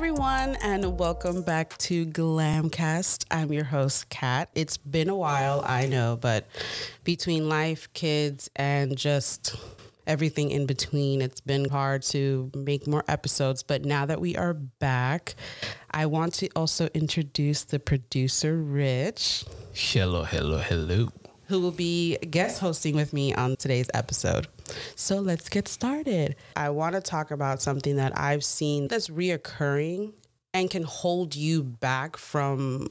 Everyone, and welcome back to Glamcast. I'm your host, Kat. It's been a while, I know, but between life, kids, and just everything in between, it's been hard to make more episodes. But now that we are back, I want to also introduce the producer, Rich, Hello, hello, hello. Who will be guest hosting with me on today's episode. So let's get started. I want to talk about something that I've seen that's reoccurring and can hold you back from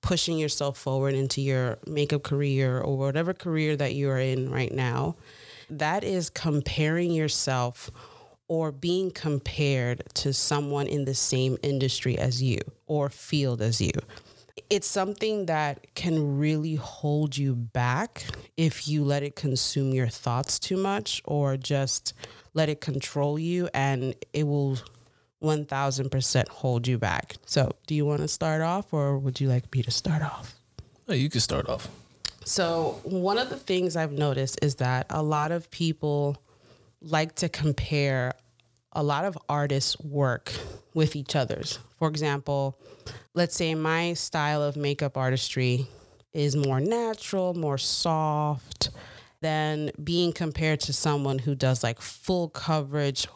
pushing yourself forward into your makeup career or whatever career that you are in right now. That is comparing yourself or being compared to someone in the same industry as you or field as you it's something that can really hold you back if you let it consume your thoughts too much or just let it control you and it will 1000% hold you back. So, do you want to start off or would you like me to start off? Hey, you can start off. So, one of the things I've noticed is that a lot of people like to compare a lot of artists' work with each other's. For example, let's say my style of makeup artistry is more natural, more soft than being compared to someone who does like full coverage,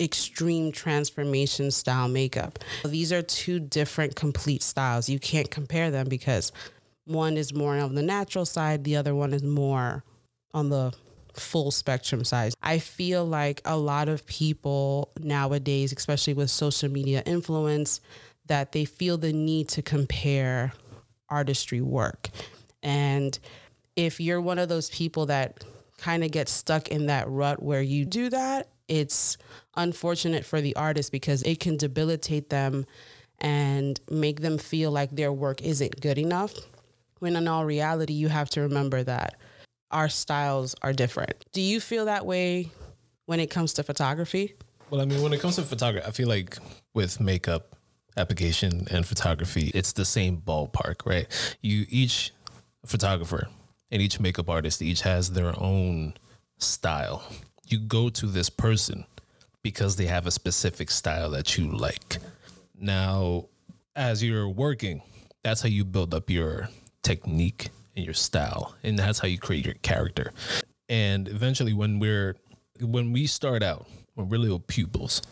extreme transformation style makeup. These are two different complete styles. You can't compare them because one is more on the natural side, the other one is more on the full spectrum size. I feel like a lot of people nowadays, especially with social media influence, that they feel the need to compare artistry work. And if you're one of those people that kind of get stuck in that rut where you do that, it's unfortunate for the artist because it can debilitate them and make them feel like their work isn't good enough. When in all reality, you have to remember that our styles are different. Do you feel that way when it comes to photography? Well, I mean, when it comes to photography, I feel like with makeup application and photography, it's the same ballpark, right? You each photographer and each makeup artist each has their own style. You go to this person because they have a specific style that you like. Now, as you're working, that's how you build up your technique your style, and that's how you create your character. And eventually, when we're when we start out, when we're little pupils,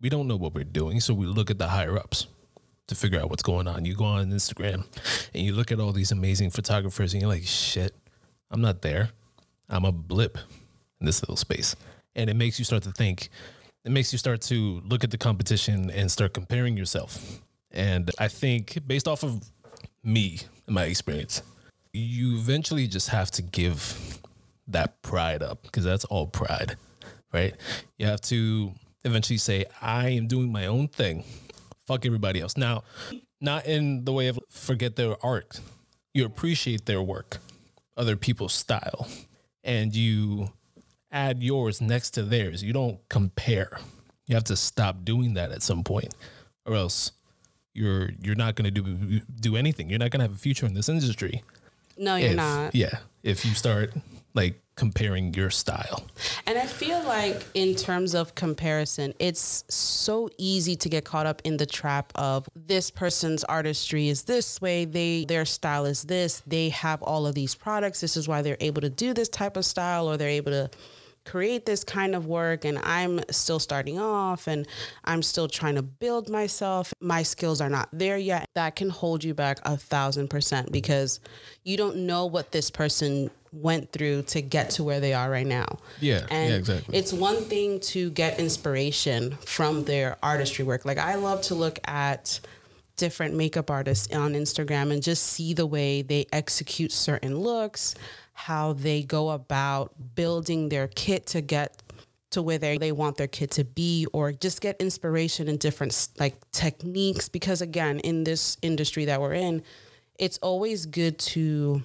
we don't know what we're doing, so we look at the higher ups to figure out what's going on. You go on Instagram and you look at all these amazing photographers, and you're like, shit, I'm not there. I'm a blip in this little space. And it makes you start to think, it makes you start to look at the competition and start comparing yourself. And I think based off of me and my experience, you eventually just have to give that pride up because that's all pride, right? You have to eventually say, I am doing my own thing. Fuck everybody else. Now, not in the way of forget their art. You appreciate their work, other people's style, and you add yours next to theirs. You don't compare. You have to stop doing that at some point, or else you're you're not going to do do anything. You're not going to have a future in this industry. No, you're if- not. Yeah, if you start like comparing your style. And I feel like, in terms of comparison, it's so easy to get caught up in the trap of this person's artistry is this way, they their style is this, they have all of these products. This is why they're able to do this type of style, or they're able to create this kind of work and I'm still starting off and I'm still trying to build myself. My skills are not there yet. That can hold you back a thousand percent because you don't know what this person went through to get to where they are right now. Yeah, And yeah, exactly. it's one thing to get inspiration from their artistry work. Like I love to look at different makeup artists on Instagram and just see the way they execute certain looks, how they go about building their kit to get to where they, they want their kit to be or just get inspiration in different like techniques. Because again in this industry that we're in it's always good to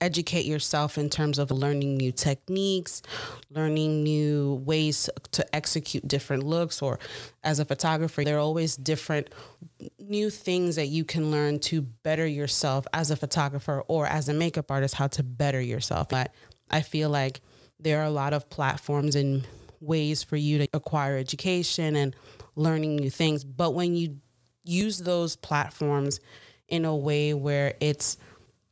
educate yourself in terms of learning new techniques, learning new ways to execute different looks, or as a photographer, there are always different new things that you can learn to better yourself as a photographer or as a makeup artist, how to better yourself. But I feel like there are a lot of platforms and ways for you to acquire education and learning new things. But when you use those platforms in a way where it's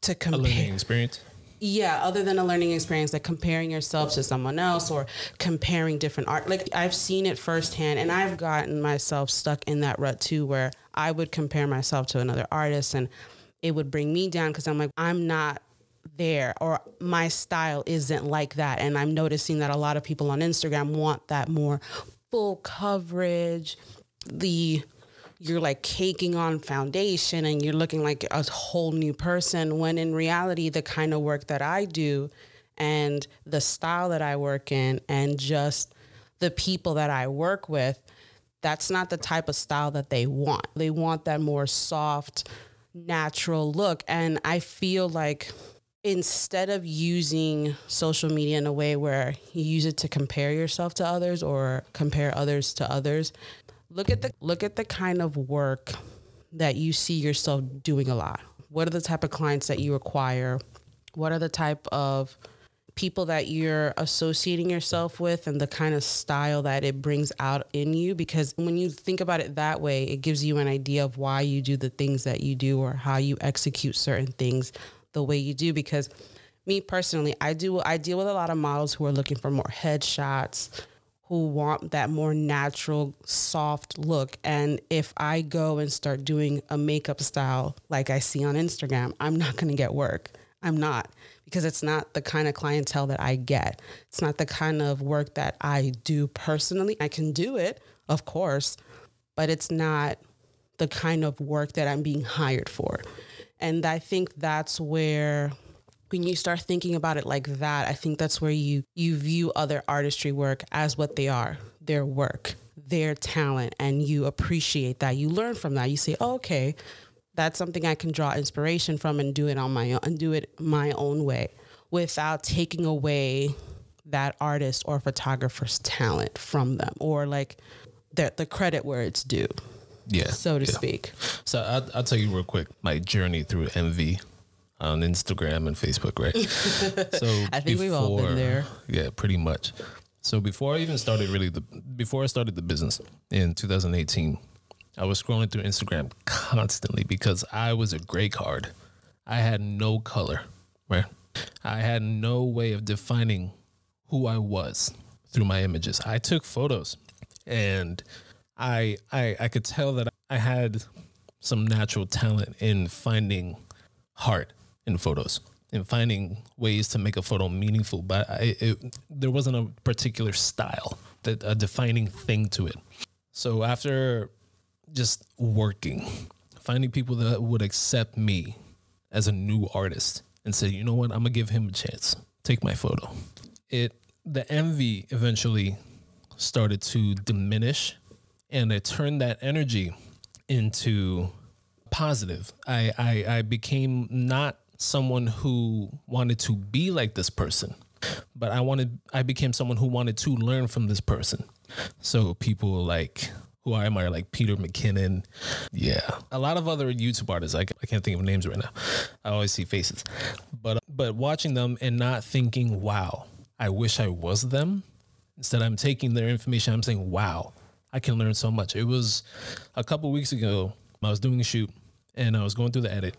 to A compare. learning experience. yeah other than a learning experience like comparing yourself to someone else or comparing different art. Like i've seen it firsthand and i've gotten myself stuck in that rut too where i would compare myself to another artist and it would bring me down because i'm like i'm not there or my style isn't like that. And i'm noticing that a lot of people on instagram want that more full coverage the you're like caking on foundation and you're looking like a whole new person when in reality the kind of work that I do and the style that I work in and just the people that I work with that's not the type of style that they want. They want that more soft natural look and I feel like instead of using social media in a way where you use it to compare yourself to others or compare others to others look at the look at the kind of work that you see yourself doing a lot. What are the type of clients that you acquire? What are the type of people that you're associating yourself with and the kind of style that it brings out in you? Because when you think about it that way it gives you an idea of why you do the things that you do or how you execute certain things the way you do. Because me personally i do i deal with a lot of models who are looking for more headshots who want that more natural soft look. And if i go and start doing a makeup style like i see on instagram i'm not going to get work. I'm not because it's not the kind of clientele that i get. It's not the kind of work that i do personally. I can do it of course but it's not the kind of work that i'm being hired for. And i think that's where when you start thinking about it like that, I think that's where you you view other artistry work as what they are, their work, their talent, and you appreciate that. You learn from that. You say, oh, "Okay, that's something I can draw inspiration from and do it on my own and do it my own way without taking away that artist or photographer's talent from them or like the the credit where it's due, Yeah. so to yeah. speak." So I'll, I'll tell you real quick my journey through MV on Instagram and Facebook, right? so I think we've all been there. Yeah, pretty much. So before I even started really the before I started the business in 2018, I was scrolling through Instagram constantly because I was a gray card. I had no color, right? I had no way of defining who I was through my images. I took photos and I I I could tell that I had some natural talent in finding heart in photos and finding ways to make a photo meaningful but I, it, there wasn't a particular style that a defining thing to it. So after just working finding people that would accept me as a new artist and say you know what? I'm gonna give him a chance. Take my photo. It the envy eventually started to diminish and it turned that energy into positive. I, I I became not someone who wanted to be like this person, but I wanted I became someone who wanted to learn from this person. So people like who I admire, like Peter McKinnon, yeah, a lot of other YouTube artists. I, I can't think of names right now. I always see faces, but but watching them and not thinking, wow, I wish I was them. Instead, I'm taking their information. I'm saying, wow, I can learn so much. It was a couple weeks ago. I was doing a shoot and I was going through the edit,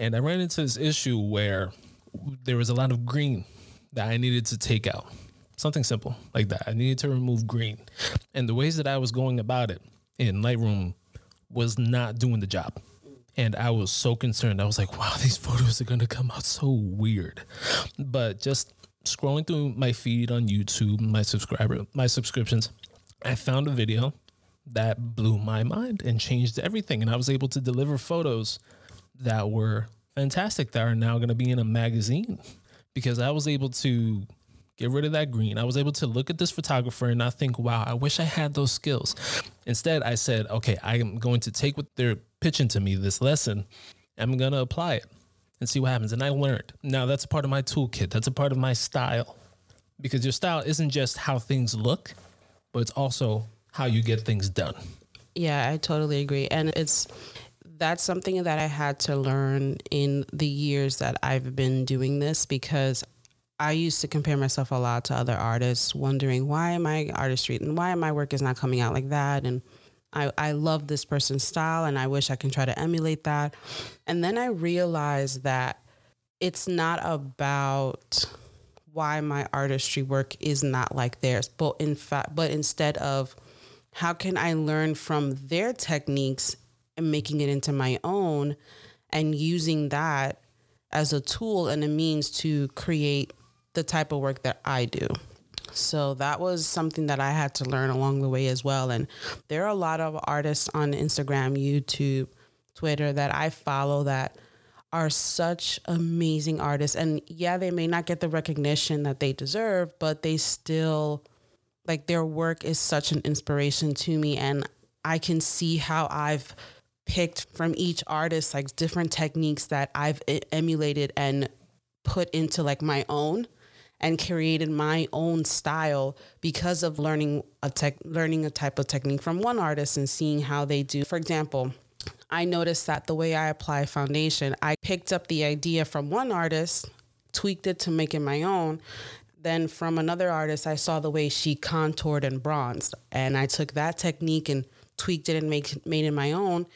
and I ran into this issue where there was a lot of green that I needed to take out. Something simple like that. I needed to remove green. And the ways that I was going about it in Lightroom was not doing the job. And I was so concerned. I was like, wow, these photos are going to come out so weird. But just scrolling through my feed on YouTube, my subscriber, my subscriptions, I found a video that blew my mind and changed everything. And I was able to deliver photos that were fantastic that are now going to be in a magazine because I was able to get rid of that green. I was able to look at this photographer and not think, wow, I wish I had those skills. Instead, I said, okay, I am going to take what they're pitching to me, this lesson, I'm going to apply it and see what happens. And I learned. Now, that's a part of my toolkit, that's a part of my style because your style isn't just how things look, but it's also how you get things done. Yeah, I totally agree. And it's that's something that I had to learn in the years that I've been doing this because I used to compare myself a lot to other artists, wondering why my artistry and why my work is not coming out like that. And I, I love this person's style and I wish I can try to emulate that. And then I realized that it's not about why my artistry work is not like theirs, but in fact, but instead of how can I learn from their techniques and making it into my own and using that as a tool and a means to create the type of work that I do. So that was something that I had to learn along the way as well. And there are a lot of artists on Instagram, YouTube, Twitter that I follow that are such amazing artists. And yeah, they may not get the recognition that they deserve, but they still, like, their work is such an inspiration to me. And I can see how I've picked from each artist, like, different techniques that I've emulated and put into like my own and created my own style because of learning a tech learning a type of technique from one artist and seeing how they do. For example, I noticed that the way I apply foundation, I picked up the idea from one artist, tweaked it to make it my own. Then from another artist, I saw the way she contoured and bronzed, and I took that technique and tweaked it and make made it my own.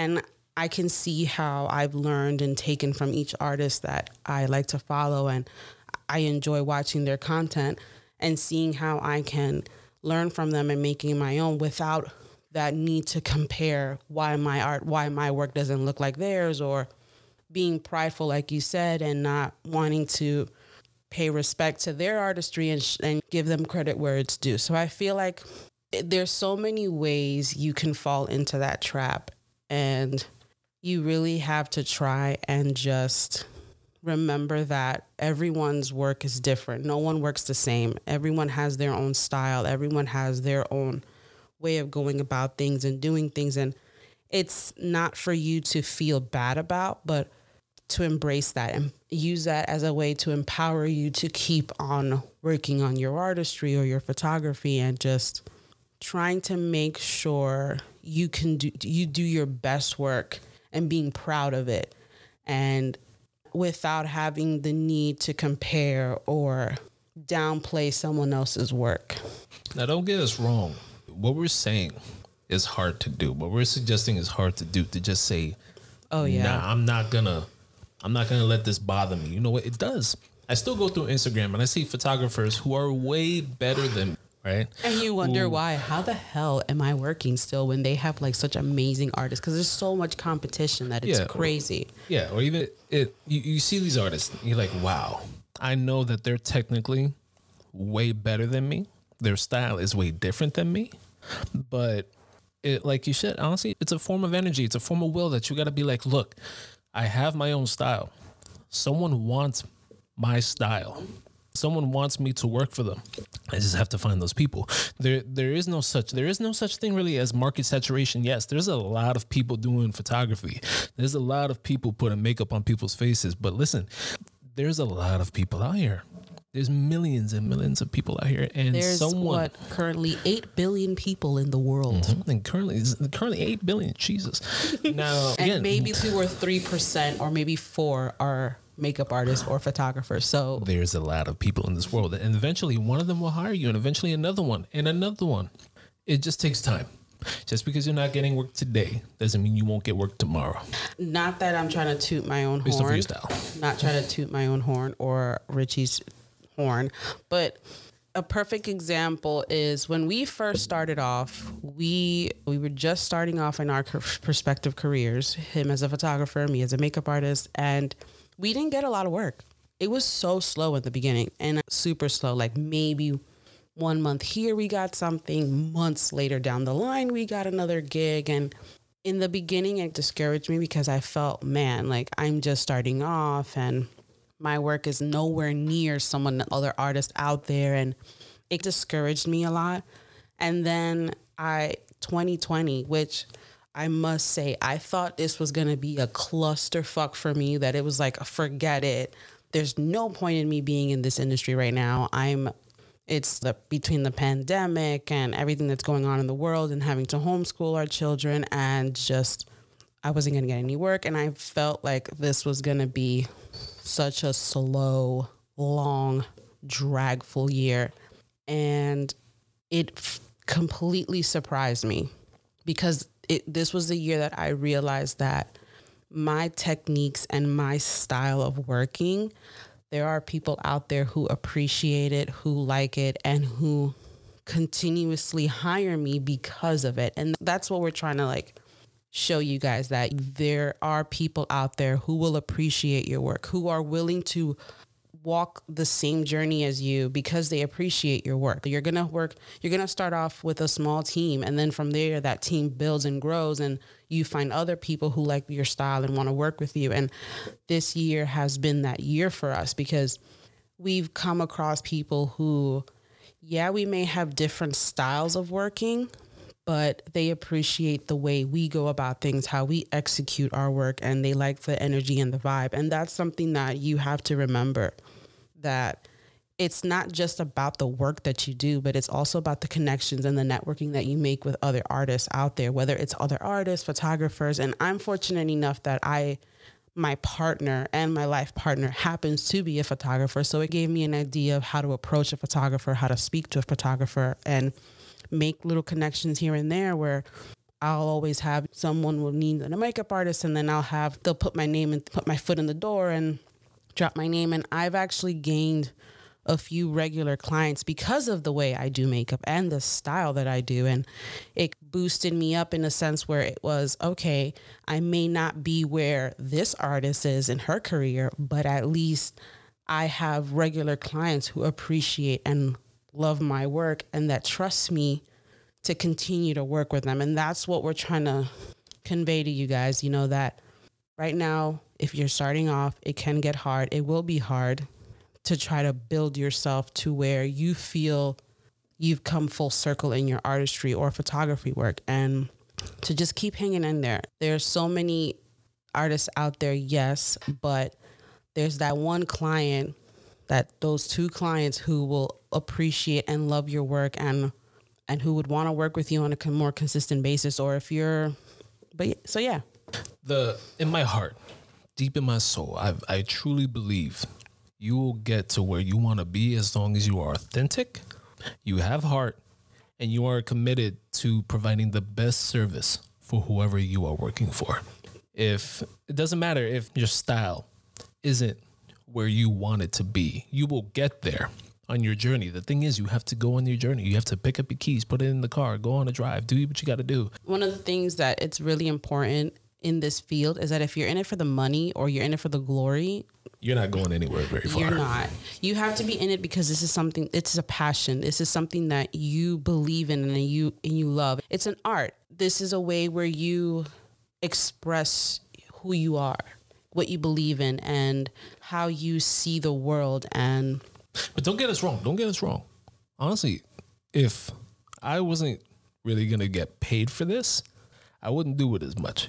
And I can see how I've learned and taken from each artist that I like to follow and I enjoy watching their content and seeing how I can learn from them and making my own without that need to compare why my art why my work doesn't look like theirs or being prideful like you said and not wanting to pay respect to their artistry and, sh- and give them credit where it's due. So I feel like there's so many ways you can fall into that trap and you really have to try and just remember that everyone's work is different. No one works the same. Everyone has their own style. Everyone has their own way of going about things and doing things. And it's not for you to feel bad about, but to embrace that and use that as a way to empower you to keep on working on your artistry or your photography and just trying to make sure you can do you do your best work and being proud of it and without having the need to compare or downplay someone else's work. Now, don't get us wrong. What we're saying is hard to do. What we're suggesting is hard to do. To just say, "Oh yeah, nah, I'm not gonna, I'm not gonna let this bother me." You know what? It does. I still go through Instagram and I see photographers who are way better than right? And you wonder Ooh. why. How the hell am I working still when they have like such amazing artists? Because there's so much competition that it's yeah, crazy. Or, yeah, or even it. You, you see these artists, you're like, wow. I know that they're technically way better than me. Their style is way different than me, but it, like you said, honestly, it's a form of energy. It's a form of will that you got to be like, look, I have my own style. Someone wants my style someone wants me to work for them. I just have to find those people. There there is no such there is no such thing really as market saturation. Yes there's a lot of people doing photography. There's a lot of people putting makeup on people's faces. But listen there's a lot of people out here. There's millions and millions of people out here, and there's someone what, currently eight billion people in the world, mm-hmm, and currently currently eight billion. Jesus, now and again, maybe two or three percent, or maybe four are makeup artists or photographers. So there's a lot of people in this world, and eventually one of them will hire you, and eventually another one, and another one. It just takes time. Just because you're not getting work today doesn't mean you won't get work tomorrow. Not that I'm trying to toot my own Based horn. Not trying to toot my own horn or Richie's horn, but a perfect example is when we first started off we we were just starting off in our prospective careers him as a photographer me as a makeup artist and we didn't get a lot of work. It was so slow at the beginning and super slow. Like maybe one month here we got something, months later down the line we got another gig. And in the beginning, it discouraged me because I felt, man, like I'm just starting off and my work is nowhere near someone, other artist out there. And it discouraged me a lot. And then I, 2020, which I must say, I thought this was going to be a clusterfuck for me, that it was like, forget it. There's no point in me being in this industry right now. I'm, it's the between the pandemic and everything that's going on in the world and having to homeschool our children and just, I wasn't going to get any work. And I felt like this was going to be such a slow, long, dragful year. And it f- completely surprised me because it, this was the year that I realized that my techniques and my style of working, there are people out there who appreciate it, who like it, and who continuously hire me because of it. And that's what we're trying to like show you guys that there are people out there who will appreciate your work, who are willing to walk the same journey as you because they appreciate your work. You're going to work, you're going to start off with a small team. And then from there, that team builds and grows, and you find other people who like your style and want to work with you. And this year has been that year for us because we've come across people who, yeah, we may have different styles of working, but they appreciate the way we go about things, how we execute our work, and they like the energy and the vibe. And that's something that you have to remember that it's not just about the work that you do, but it's also about the connections and the networking that you make with other artists out there, whether it's other artists, photographers. And I'm fortunate enough that I, my partner and my life partner happens to be a photographer. So it gave me an idea of how to approach a photographer, how to speak to a photographer, and make little connections here and there where I'll always have someone will need a makeup artist and then I'll have they'll put my name and put my foot in the door and drop my name and I've actually gained a few regular clients because of the way I do makeup and the style that I do and it boosted me up in a sense where it was okay I may not be where this artist is in her career but at least I have regular clients who appreciate and love my work and that trust me to continue to work with them. And that's what we're trying to convey to you guys, you know, that right now, if you're starting off, it can get hard. It will be hard to try to build yourself to where you feel you've come full circle in your artistry or photography work and to just keep hanging in there. There's so many artists out there, yes, but there's that one client that those two clients who will appreciate and love your work and and who would want to work with you on a more consistent basis or if you're but so yeah the in my heart deep in my soul i i truly believe you will get to where you want to be as long as you are authentic you have heart and you are committed to providing the best service for whoever you are working for if it doesn't matter if your style isn't where you want it to be. You will get there on your journey. The thing is, you have to go on your journey. You have to pick up your keys, put it in the car, go on a drive, do what you got to do. One of the things that it's really important in this field is that if you're in it for the money or you're in it for the glory, you're not going anywhere very far. You're not. You have to be in it because this is something. It's a passion. This is something that you believe in and you and you love. It's an art. This is a way where you express who you are what you believe in and how you see the world and but don't get us wrong don't get us wrong honestly if i wasn't really gonna get paid for this i wouldn't do it as much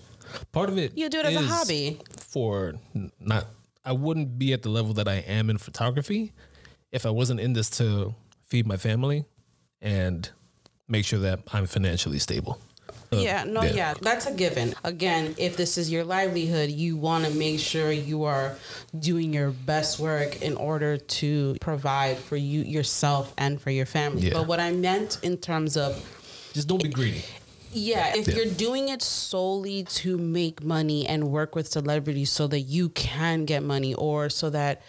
part of it you do it as a hobby for not i wouldn't be at the level that i am in photography if i wasn't in this to feed my family and make sure that i'm financially stable uh, yeah, no, yeah. yeah. that's a given. Again, if this is your livelihood, you want to make sure you are doing your best work in order to provide for you yourself and for your family. Yeah. But what I meant in terms of just don't be greedy. Yeah, if yeah. you're doing it solely to make money and work with celebrities so that you can get money or so that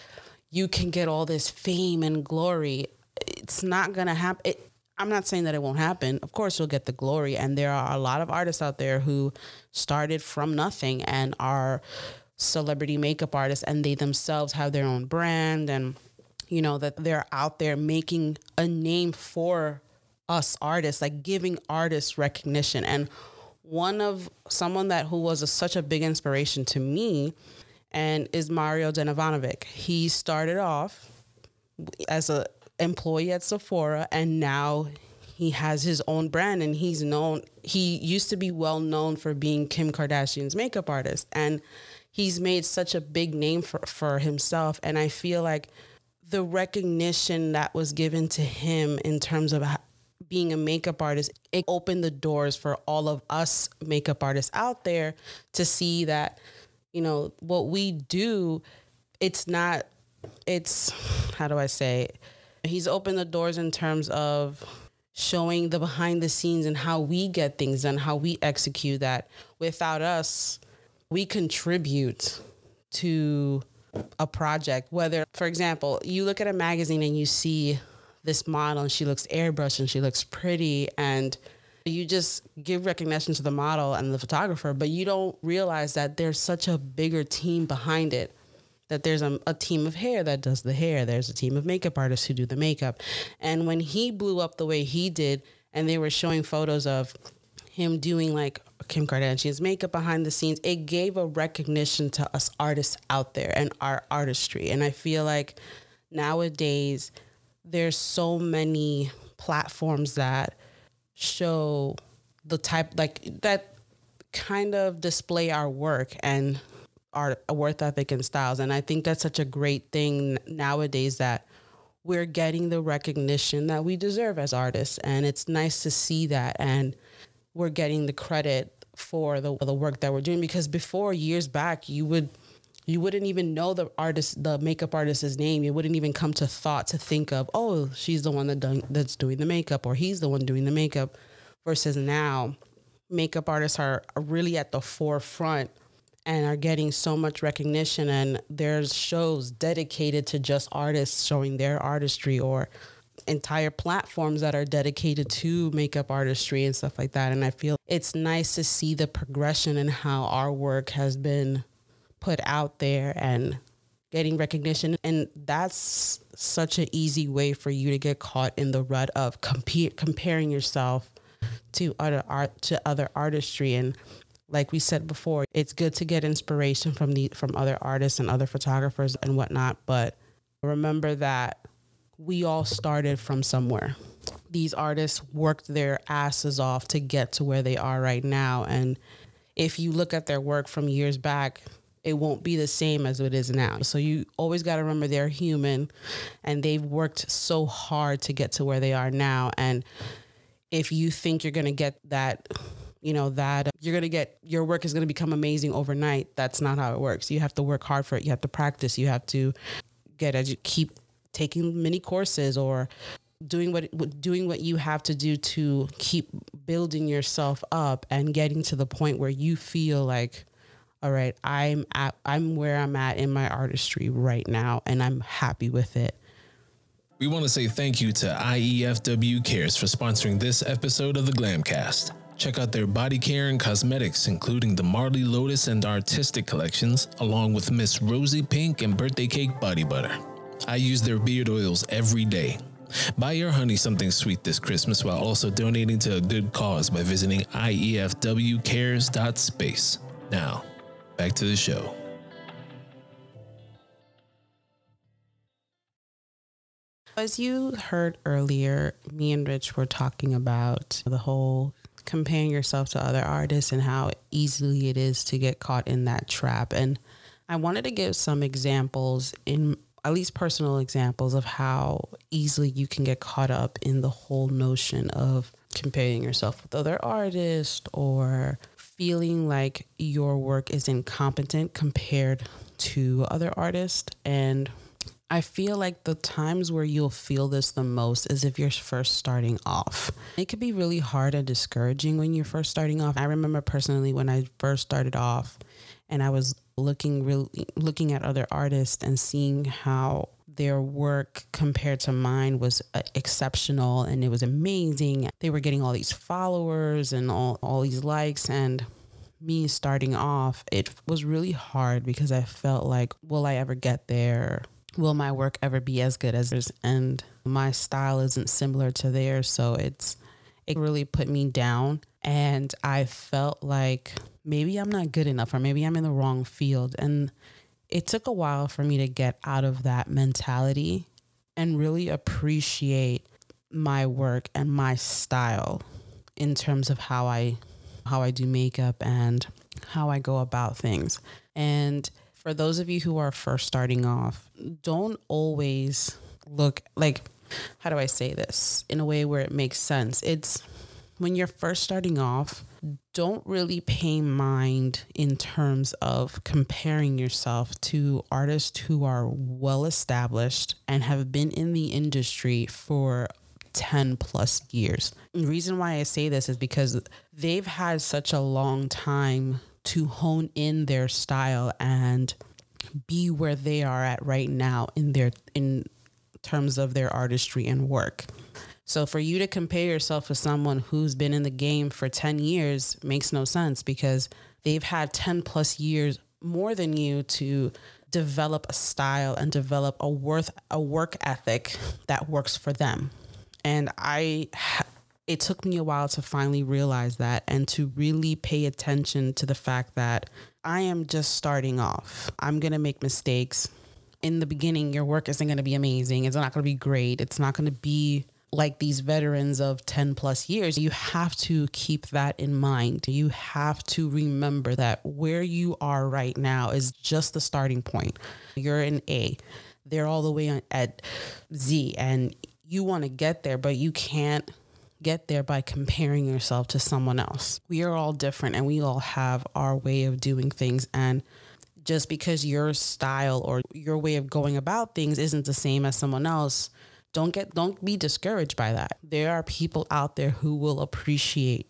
you can get all this fame and glory, it's not going to happen. It, I'm not saying that it won't happen. Of course, you'll get the glory. And there are a lot of artists out there who started from nothing and are celebrity makeup artists, and they themselves have their own brand, and you know that they're out there making a name for us artists, like giving artists recognition. And one of someone that who was a, such a big inspiration to me, and is Mario Dedivanovic. He started off as a employee at Sephora and now he has his own brand and he's known he used to be well known for being Kim Kardashian's makeup artist and he's made such a big name for, for himself and I feel like the recognition that was given to him in terms of being a makeup artist it opened the doors for all of us makeup artists out there to see that you know what we do it's not it's how do I say he's opened the doors in terms of showing the behind the scenes and how we get things done, how we execute that. Without us, we contribute to a project. Whether, for example, you look at a magazine and you see this model and she looks airbrushed and she looks pretty and you just give recognition to the model and the photographer, but you don't realize that there's such a bigger team behind it. That there's a, a, team of hair that does the hair, there's a team of makeup artists who do the makeup. And when he blew up the way he did, and they were showing photos of him doing like Kim Kardashian's makeup behind the scenes, it gave a recognition to us artists out there and our artistry. And I feel like nowadays there's so many platforms that show the type like that kind of display our work and our worth ethic and styles. And I think that's such a great thing nowadays that we're getting the recognition that we deserve as artists. And it's nice to see that. And we're getting the credit for the, the work that we're doing because before years back, you would you wouldn't even know the artist, the makeup artist's name. You wouldn't even come to thought to think of, oh, she's the one that done, that's doing the makeup, or he's the one doing the makeup. Versus now, makeup artists are, are really at the forefront and are getting so much recognition. And there's shows dedicated to just artists showing their artistry, or entire platforms that are dedicated to makeup artistry and stuff like that. And I feel it's nice to see the progression and how our work has been put out there and getting recognition. And that's such an easy way for you to get caught in the rut of compare, comparing yourself to other art to other artistry. And like we said before it's good to get inspiration from the from other artists and other photographers and whatnot. But remember that we all started from somewhere. These artists worked their asses off to get to where they are right now. And if you look at their work from years back it won't be the same as it is now. So you always got to remember they're human and they've worked so hard to get to where they are now. And if you think you're going to get that, you know, that you're going to get your work is going to become amazing overnight, that's not how it works. You have to work hard for it. You have to practice. You have to get as you keep taking many courses or doing what doing what you have to do to keep building yourself up and getting to the point where you feel like all right, I'm at I'm where I'm at in my artistry right now and I'm happy with it. We want to say thank you to IEFW Cares for sponsoring this episode of the Glamcast. Check out their body care and cosmetics, including the Marley Lotus and Artistic collections, along with Miss Rosy Pink and Birthday Cake Body Butter. I use their beard oils every day. Buy your honey something sweet this Christmas while also donating to a good cause by visiting iefwcares.space. Now, back to the show. As you heard earlier, me and Rich were talking about the whole comparing yourself to other artists and how easily it is to get caught in that trap. And I wanted to give some examples in at least personal examples of how easily you can get caught up in the whole notion of comparing yourself with other artists or feeling like your work is incompetent compared to other artists. And I feel like the times where you'll feel this the most is if you're first starting off. It can be really hard and discouraging when you're first starting off. I remember personally when I first started off and I was looking really looking at other artists and seeing how their work compared to mine was uh, exceptional and it was amazing. They were getting all these followers and all, all these likes. And me starting off, it was really hard because I felt like, will I ever get there? Will my work ever be as good as theirs? And my style isn't similar to theirs. So it's, it really put me down. And I felt like maybe I'm not good enough or maybe I'm in the wrong field. And it took a while for me to get out of that mentality and really appreciate my work and my style in terms of how I how I do makeup and how I go about things. And for those of you who are first starting off, don't always look like how do I say this in a way where it makes sense? It's when you're first starting off, don't really pay mind in terms of comparing yourself to artists who are well established and have been in the industry for 10 plus years. The reason why I say this is because they've had such a long time to hone in their style and be where they are at right now in their in terms of their artistry and work. So for you to compare yourself with someone who's been in the game for 10 years makes no sense because they've had 10 plus years more than you to develop a style and develop a worth a work ethic that works for them. And I it took me a while to finally realize that and to really pay attention to the fact that I am just starting off. I'm going to make mistakes. In the beginning, your work isn't going to be amazing. It's not going to be great. It's not going to be like these veterans of 10 plus years, you have to keep that in mind. You have to remember that where you are right now is just the starting point. You're in A, they're all the way at Z, and you want to get there, but you can't get there by comparing yourself to someone else. We are all different and we all have our way of doing things. And just because your style or your way of going about things isn't the same as someone else, don't get don't be discouraged by that. There are people out there who will appreciate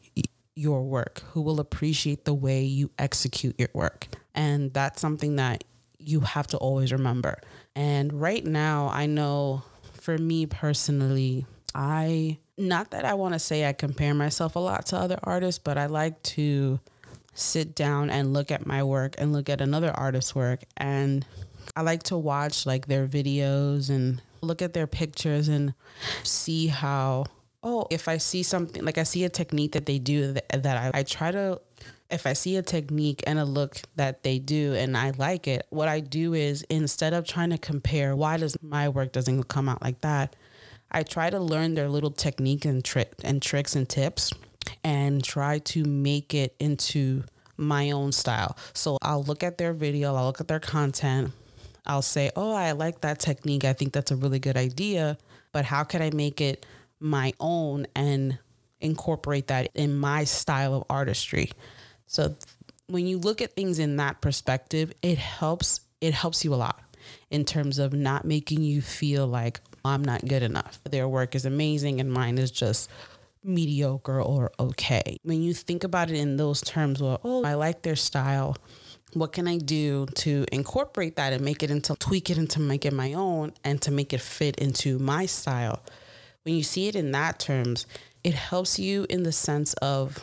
your work, who will appreciate the way you execute your work. And that's something that you have to always remember. And right now, I know for me personally, I not that I want to say I compare myself a lot to other artists, but I like to sit down and look at my work and look at another artist's work and I like to watch like their videos and look at their pictures and see how oh. if i see something like i see a technique that they do that, that I, I try to if i see a technique and a look that they do and i like it what i do is instead of trying to compare why does my work doesn't come out like that i try to learn their little technique and trick and tricks and tips and try to make it into my own style. So i'll look at their video i'll look at their content I'll say, Oh, I like that technique. I think that's a really good idea. But how can I make it my own and incorporate that in my style of artistry? So when you look at things in that perspective, it helps it helps you a lot in terms of not making you feel like I'm not good enough. Their work is amazing and mine is just mediocre or okay. When you think about it in those terms, well, oh, I like their style what can I do to incorporate that and make it into tweak it into make it my own and to make it fit into my style? When you see it in that terms, it helps you in the sense of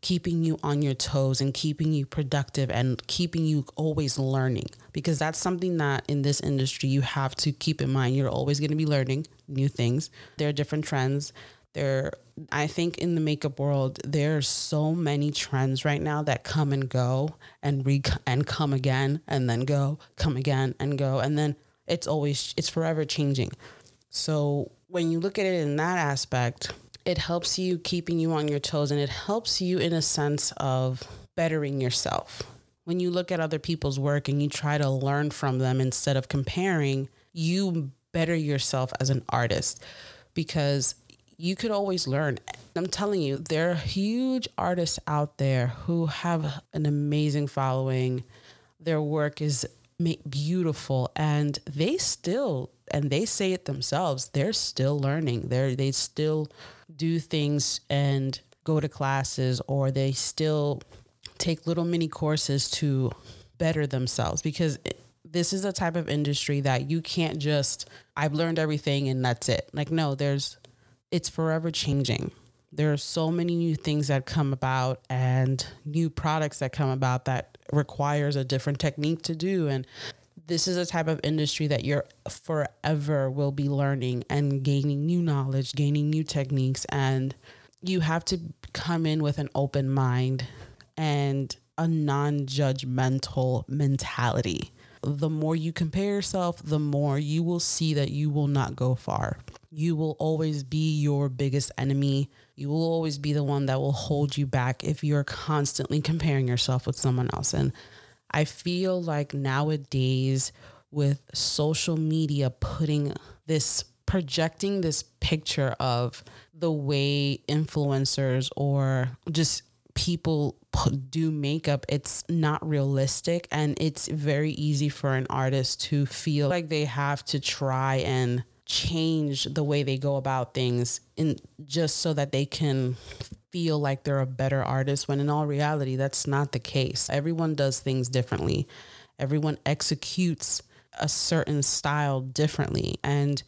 keeping you on your toes and keeping you productive and keeping you always learning because that's something that in this industry you have to keep in mind. You're always going to be learning new things. There are different trends there I think in the makeup world there are so many trends right now that come and go and re and come again and then go, come again and go and then it's always it's forever changing. So when you look at it in that aspect, it helps you keeping you on your toes and it helps you in a sense of bettering yourself. When you look at other people's work and you try to learn from them instead of comparing, you better yourself as an artist because you could always learn. I'm telling you, there are huge artists out there who have an amazing following. Their work is beautiful and they still and they say it themselves they're still learning they they still do things and go to classes or they still take little mini courses to better themselves because this is a type of industry that you can't just I've learned everything and that's it. Like no, there's it's forever changing. There are so many new things that come about and new products that come about that requires a different technique to do and this is a type of industry that you're forever will be learning and gaining new knowledge, gaining new techniques and you have to come in with an open mind and a non-judgmental mentality. The more you compare yourself, the more you will see that you will not go far you will always be your biggest enemy. You will always be the one that will hold you back if you're constantly comparing yourself with someone else. And I feel like nowadays, with social media putting this, projecting this picture of the way influencers or just people do makeup, it's not realistic. And it's very easy for an artist to feel like they have to try and change the way they go about things in just so that they can feel like they're a better artist when in all reality that's not the case. Everyone does things differently. Everyone executes a certain style differently and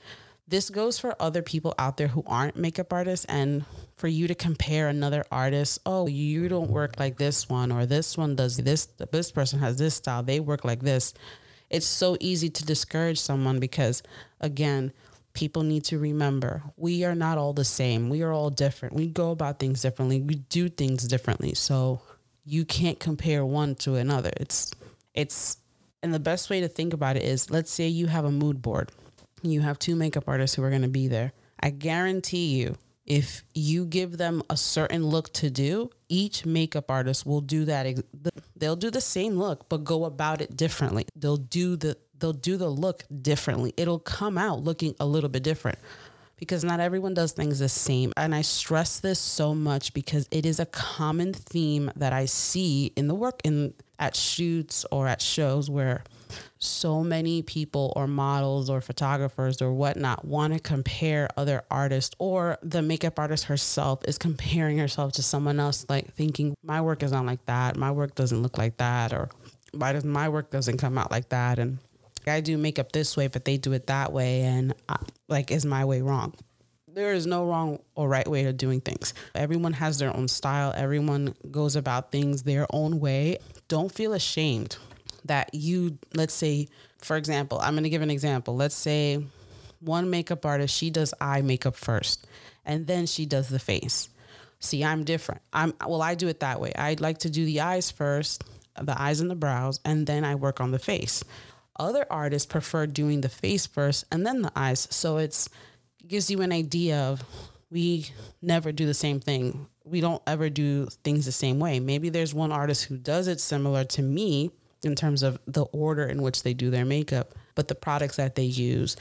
this goes for other people out there who aren't makeup artists and for you to compare another artist oh you don't work like this one or this one does this this person has this style they work like this. It's so easy to discourage someone because again people need to remember we are not all the same. We are all different. We go about things differently. We do things differently. So you can't compare one to another. It's it's and the best way to think about it is let's say you have a mood board you have two makeup artists who are going to be there. I guarantee you, if you give them a certain look to do, each makeup artist will do that. They'll do the same look, but go about it differently. They'll do the they'll do the look differently. It'll come out looking a little bit different because not everyone does things the same. And I stress this so much because it is a common theme that I see in the work in at shoots or at shows where so many people or models or photographers or whatnot want to compare other artists or the makeup artist herself is comparing herself to someone else like thinking my work is not like that my work doesn't look like that or why does my work doesn't come out like that and i do makeup this way but they do it that way and I, like is my way wrong there is no wrong or right way of doing things. Everyone has their own style. Everyone goes about things their own way. Don't feel ashamed that you, let's say, for example, I'm going to give an example. Let's say one makeup artist, she does eye makeup first and then she does the face. See, I'm different. I'm well, I do it that way. I like to do the eyes first, the eyes and the brows, and then I work on the face. Other artists prefer doing the face first and then the eyes. So it's gives you an idea of we never do the same thing. We don't ever do things the same way. Maybe there's one artist who does it similar to me, in terms of the order in which they do their makeup, but the products that they use,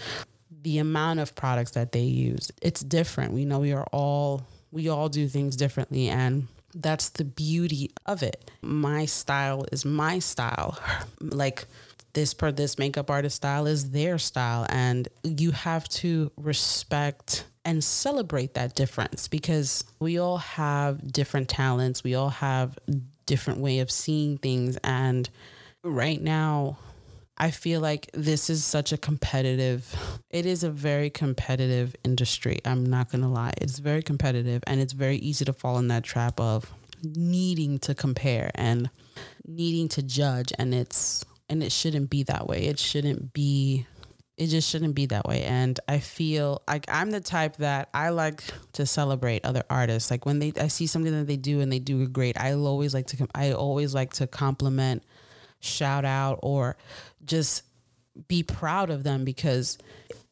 the amount of products that they use, it's different. We know we are all we all do things differently and that's the beauty of it. My style is my style. Like this per this makeup artist style is their style and you have to respect and celebrate that difference because we all have different talents we all have different way of seeing things and right now, I feel like this is such a competitive, it is a very competitive industry. I'm not going to lie. It's very competitive and it's very easy to fall in that trap of needing to compare and needing to judge. And it's, and it shouldn't be that way. It shouldn't be it just shouldn't be that way and i feel like i'm the type that i like to celebrate other artists like when they i see something that they do and they do great i always like to i always like to compliment shout out or just be proud of them because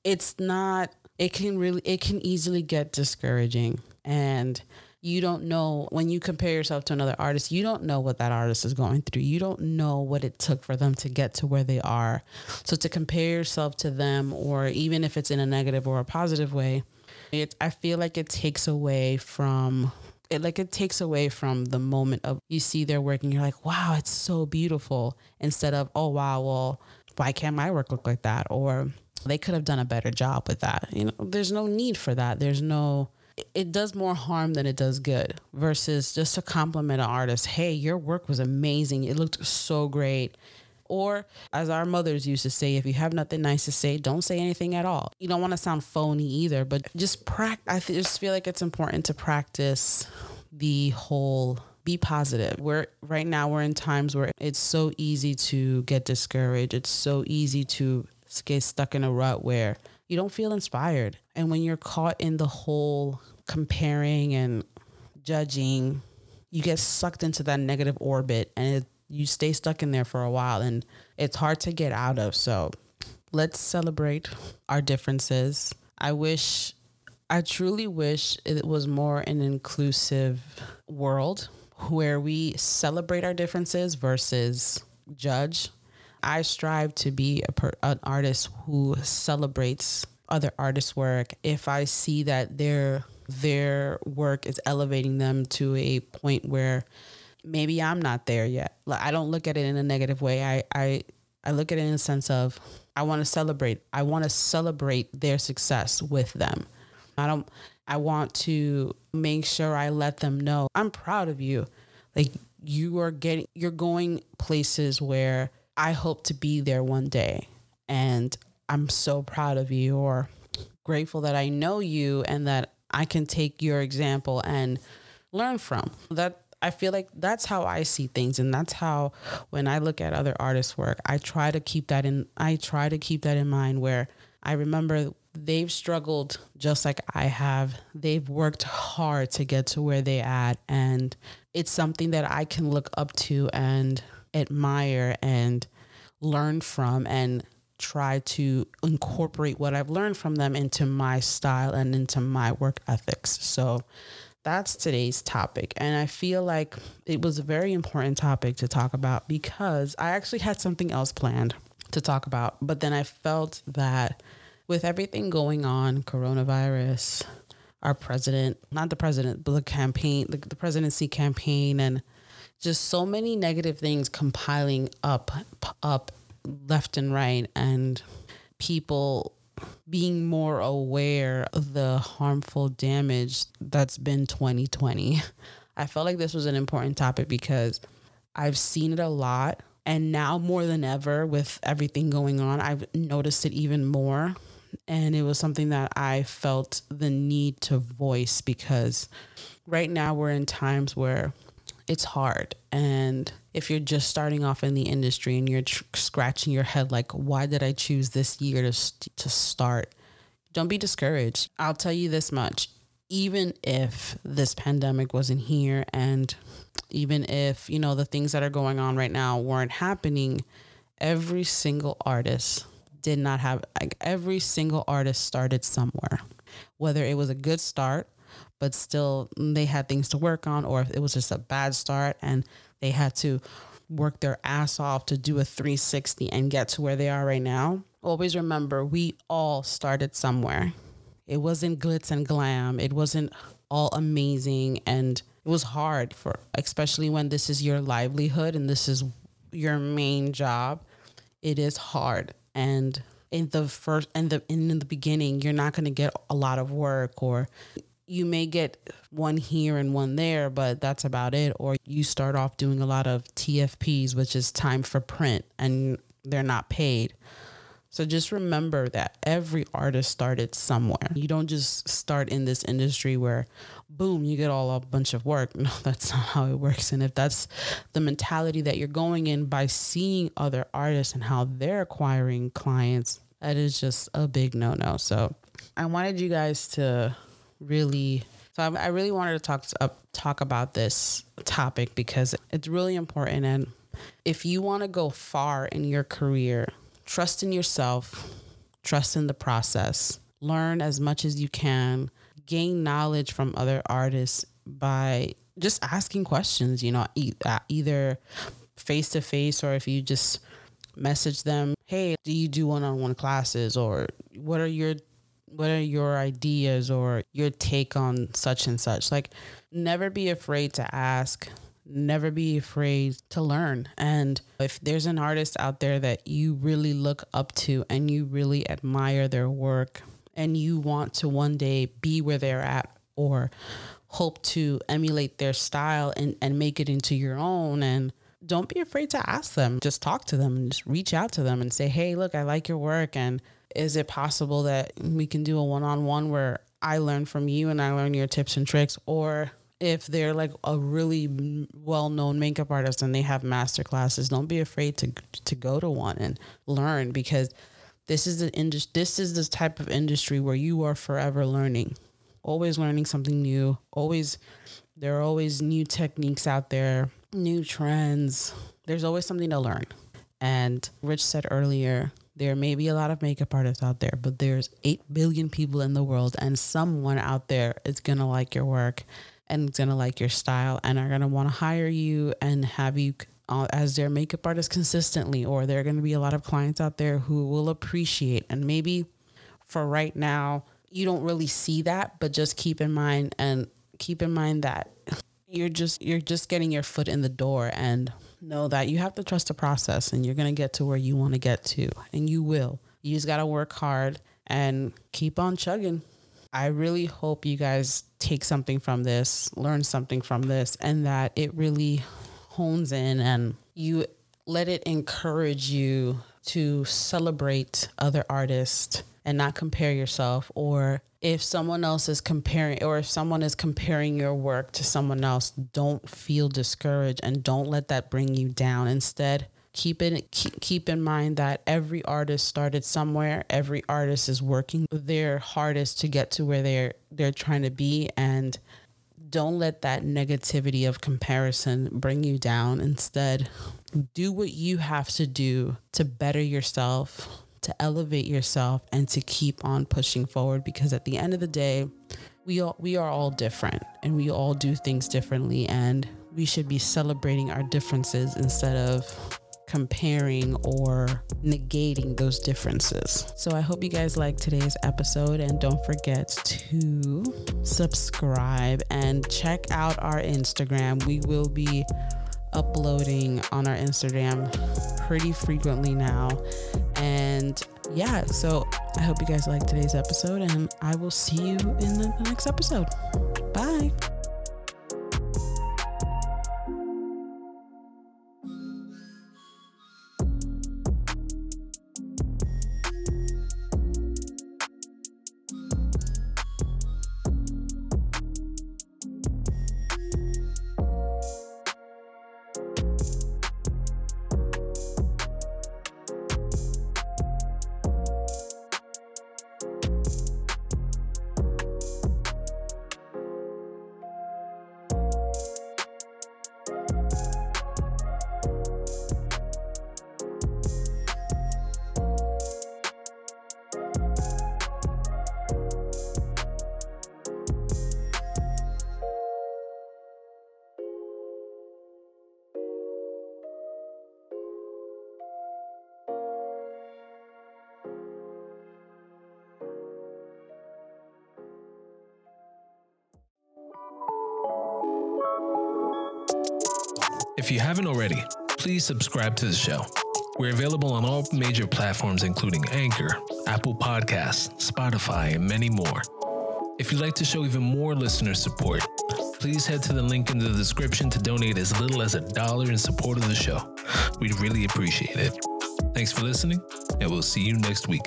it's not it can really it can easily get discouraging. And you don't know when you compare yourself to another artist you don't know what that artist is going through. You don't know what it took for them to get to where they are. So to compare yourself to them or even if it's in a negative or a positive way it i feel like it takes away from it like it takes away from the moment of you see their work and you're like, wow, it's so beautiful. Instead of, oh wow, well, why can't my work look like that? Or they could have done a better job with that. You know, there's no need for that. There's no it does more harm than it does good versus just to compliment an artist hey your work was amazing it looked so great or, as our mothers used to say, if you have nothing nice to say, don't say anything at all. You don't want to sound phony either, but just practice. I just feel like it's important to practice the whole be positive. We're right now we're in times where it's so easy to get discouraged. It's so easy to get stuck in a rut where you don't feel inspired. And when you're caught in the whole comparing and judging, you get sucked into that negative orbit and it you stay stuck in there for a while and it's hard to get out of. So let's celebrate our differences. I wish, I truly wish it was more an inclusive world where we celebrate our differences versus judge. I strive to be a per, an artist who celebrates other artists' work. If I see that their their work is elevating them to a point where maybe I'm not there yet. Like I don't look at it in a negative way. I I I look at it in a sense of I want to celebrate. I want to celebrate their success with them. I don't I want to make sure I let them know I'm proud of you. Like you are getting you're going places where I hope to be there one day and I'm so proud of you or grateful that I know you and that I can take your example and learn from. That I feel like that's how I see things and that's how when I look at other artists' work, I try to keep that in I try to keep that in mind where I remember they've struggled just like I have. They've worked hard to get to where they at and it's something that I can look up to and admire and learn from and try to incorporate what I've learned from them into my style and into my work ethics. So that's today's topic. And I feel like it was a very important topic to talk about because I actually had something else planned to talk about. But then I felt that with everything going on, coronavirus, our president, not the president, but the campaign, the, the presidency campaign, and just so many negative things compiling up, up left and right, and people being more aware of the harmful damage that's been 2020. I felt like this was an important topic because I've seen it a lot. And now more than ever, with everything going on, I've noticed it even more and it was something that I felt the need to voice because right now we're in times where it's hard and if you're just starting off in the industry and you're tr- scratching your head like why did I choose this year to st- to start? Don't be discouraged. I'll tell you this much. Even if this pandemic wasn't here and even if you know the things that are going on right now weren't happening every single artist did not have like every single artist started somewhere. Whether it was a good start but still they had things to work on or if it was just a bad start and they had to work their ass off to do a 360 and get to where they are right now. Always remember we all started somewhere. It wasn't glitz and glam. It wasn't all amazing and it was hard for especially when this is your livelihood and this is your main job. It is hard and in the first and the in the beginning you're not going to get a lot of work or you may get one here and one there but that's about it or you start off doing a lot of TFPs which is time for print and they're not paid so just remember that every artist started somewhere. You don't just start in this industry where boom, you get all a bunch of work. No, that's not how it works. And if that's the mentality that you're going in by seeing other artists and how they're acquiring clients, that is just a big no-no. So I wanted you guys to really so I, I really wanted to talk uh, talk about this topic because it's really important. And if you want to go far in your career trust in yourself, trust in the process, learn as much as you can, gain knowledge from other artists by just asking questions, you know, uh, either face to face or if you just message them, "Hey, do you do one-on-one classes or what are your what are your ideas or your take on such and such?" Like never be afraid to ask never be afraid to learn. And if there's an artist out there that you really look up to and you really admire their work and you want to one day be where they're at or hope to emulate their style and, and make it into your own and don't be afraid to ask them. Just talk to them and just reach out to them and say, Hey, look, I like your work. And is it possible that we can do a one on one where I learn from you and I learn your tips and tricks? Or if they're like a really well-known makeup artist and they have master classes don't be afraid to to go to one and learn because this is the industry this is the type of industry where you are forever learning always learning something new always there are always new techniques out there new trends there's always something to learn and rich said earlier there may be a lot of makeup artists out there but there's 8 billion people in the world and someone out there is going to like your work and gonna like your style and are gonna want to hire you and have you uh, as their makeup artist consistently or there are going to be a lot of clients out there who will appreciate. And maybe for right now you don't really see that but just keep in mind and keep in mind that you're just you're just getting your foot in the door and know that you have to trust the process and you're going to get to where you want to get to and you will You just got to work hard and keep on chugging. I really hope you guys take something from this, learn something from this, and that it really hones in and you let it encourage you to celebrate other artists and not compare yourself or if someone else is comparing or if someone is comparing your work to someone else don't feel discouraged and don't let that bring you down. Instead keep keep, keep in mind that every artist started somewhere. Every artist is working their hardest to get to where they're they're trying to be. And don't let that negativity of comparison bring you down. Instead, do what you have to do to better yourself, to elevate yourself, and to keep on pushing forward because at the end of the day, we all we are all different and we all do things differently and we should be celebrating our differences instead of comparing or negating those differences. So I hope you guys like today's episode and don't forget to subscribe and check out our Instagram. We will be uploading on our Instagram pretty frequently now. And yeah, so I hope you guys like today's episode and I will see you in the next episode. Bye. If you haven't already, please subscribe to the show. We're available on all major platforms, including Anchor, Apple Podcasts, Spotify, and many more. If you'd like to show even more listener support, please head to the link in the description to donate as little as a dollar in support of the show. We'd really appreciate it. Thanks for listening, and we'll see you next week.